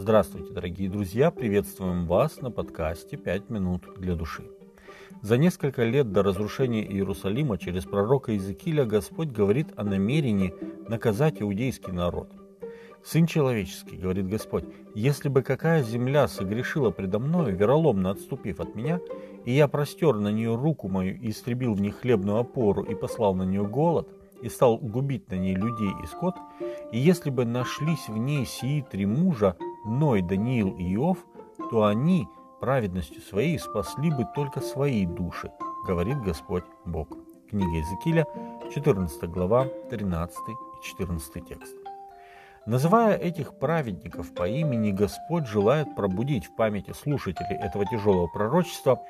Здравствуйте, дорогие друзья! Приветствуем вас на подкасте «Пять минут для души». За несколько лет до разрушения Иерусалима через пророка Иезекииля Господь говорит о намерении наказать иудейский народ. «Сын человеческий, — говорит Господь, — если бы какая земля согрешила предо мною, вероломно отступив от меня, и я простер на нее руку мою и истребил в ней хлебную опору и послал на нее голод, и стал губить на ней людей и скот, и если бы нашлись в ней сии три мужа, Ной, Даниил и Иов, то они праведностью своей спасли бы только свои души, говорит Господь Бог. Книга Иезекииля, 14 глава, 13 и 14 текст. Называя этих праведников по имени, Господь желает пробудить в памяти слушателей этого тяжелого пророчества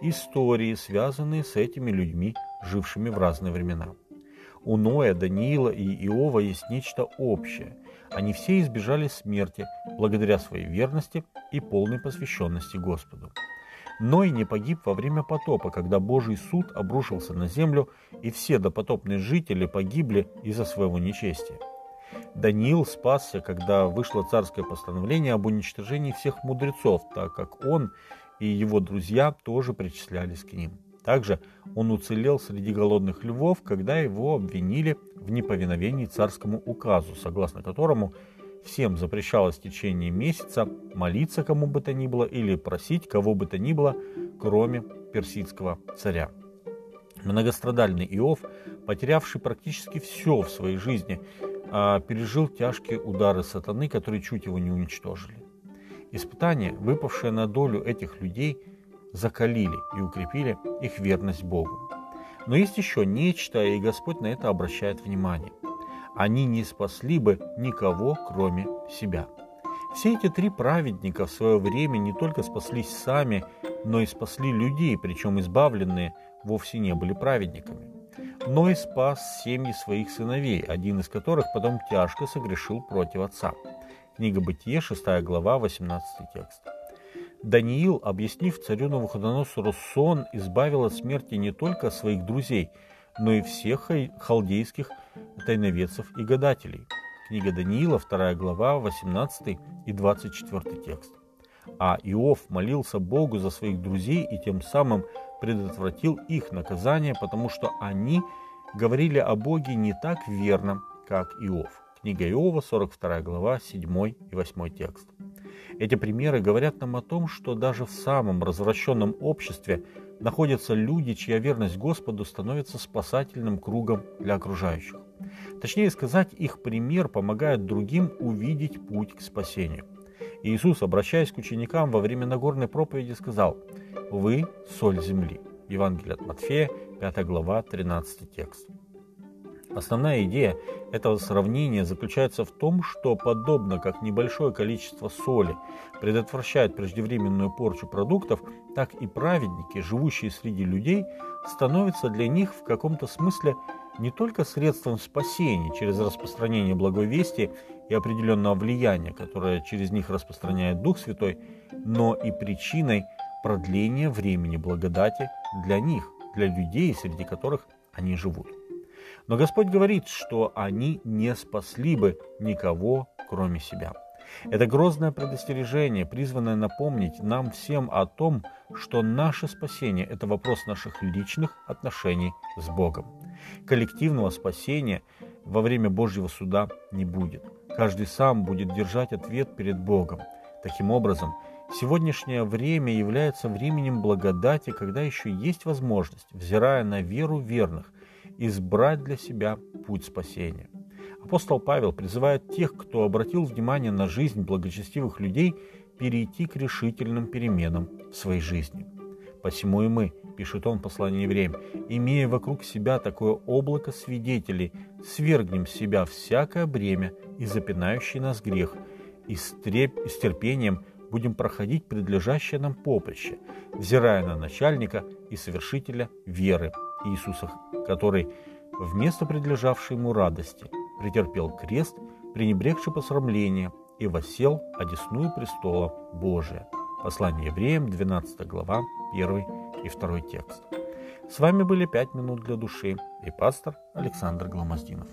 истории, связанные с этими людьми, жившими в разные времена. У Ноя, Даниила и Иова есть нечто общее. Они все избежали смерти благодаря своей верности и полной посвященности Господу. Ной не погиб во время потопа, когда Божий суд обрушился на землю, и все допотопные жители погибли из-за своего нечестия. Даниил спасся, когда вышло царское постановление об уничтожении всех мудрецов, так как он и его друзья тоже причислялись к ним. Также он уцелел среди голодных львов, когда его обвинили в неповиновении царскому указу, согласно которому всем запрещалось в течение месяца молиться кому бы то ни было или просить кого бы то ни было, кроме персидского царя. Многострадальный Иов, потерявший практически все в своей жизни, а, пережил тяжкие удары сатаны, которые чуть его не уничтожили. Испытание, выпавшее на долю этих людей – закалили и укрепили их верность Богу. Но есть еще нечто, и Господь на это обращает внимание. Они не спасли бы никого, кроме себя. Все эти три праведника в свое время не только спаслись сами, но и спасли людей, причем избавленные вовсе не были праведниками. Но и спас семьи своих сыновей, один из которых потом тяжко согрешил против отца. Книга Бытие, 6 глава, 18 текст. Даниил, объяснив царю Навуходоносору сон, избавил от смерти не только своих друзей, но и всех халдейских тайноведцев и гадателей. Книга Даниила, 2 глава, 18 и 24 текст. А Иов молился Богу за своих друзей и тем самым предотвратил их наказание, потому что они говорили о Боге не так верно, как Иов. Книга Иова, 42 глава, 7 и 8 текст. Эти примеры говорят нам о том, что даже в самом развращенном обществе находятся люди, чья верность Господу становится спасательным кругом для окружающих. Точнее сказать, их пример помогает другим увидеть путь к спасению. Иисус, обращаясь к ученикам во время Нагорной проповеди, сказал «Вы – соль земли». Евангелие от Матфея, 5 глава, 13 текст. Основная идея этого сравнения заключается в том, что подобно как небольшое количество соли предотвращает преждевременную порчу продуктов, так и праведники, живущие среди людей, становятся для них в каком-то смысле не только средством спасения через распространение благой вести и определенного влияния, которое через них распространяет Дух Святой, но и причиной продления времени благодати для них, для людей, среди которых они живут. Но Господь говорит, что они не спасли бы никого, кроме себя. Это грозное предостережение, призванное напомнить нам всем о том, что наше спасение – это вопрос наших личных отношений с Богом. Коллективного спасения во время Божьего суда не будет. Каждый сам будет держать ответ перед Богом. Таким образом, сегодняшнее время является временем благодати, когда еще есть возможность, взирая на веру верных, избрать для себя путь спасения. Апостол Павел призывает тех, кто обратил внимание на жизнь благочестивых людей, перейти к решительным переменам в своей жизни. Посему и мы, пишет он в послании евреям, имея вокруг себя такое облако свидетелей, свергнем с себя всякое бремя и запинающий нас грех, и с, треп... и с терпением будем проходить предлежащее нам поприще, взирая на начальника и совершителя веры Иисуса, который вместо предлежавшей ему радости претерпел крест, пренебрегший посрамление, и восел одесную престола Божия. Послание евреям, 12 глава, 1 и 2 текст. С вами были «Пять минут для души» и пастор Александр Гломоздинов.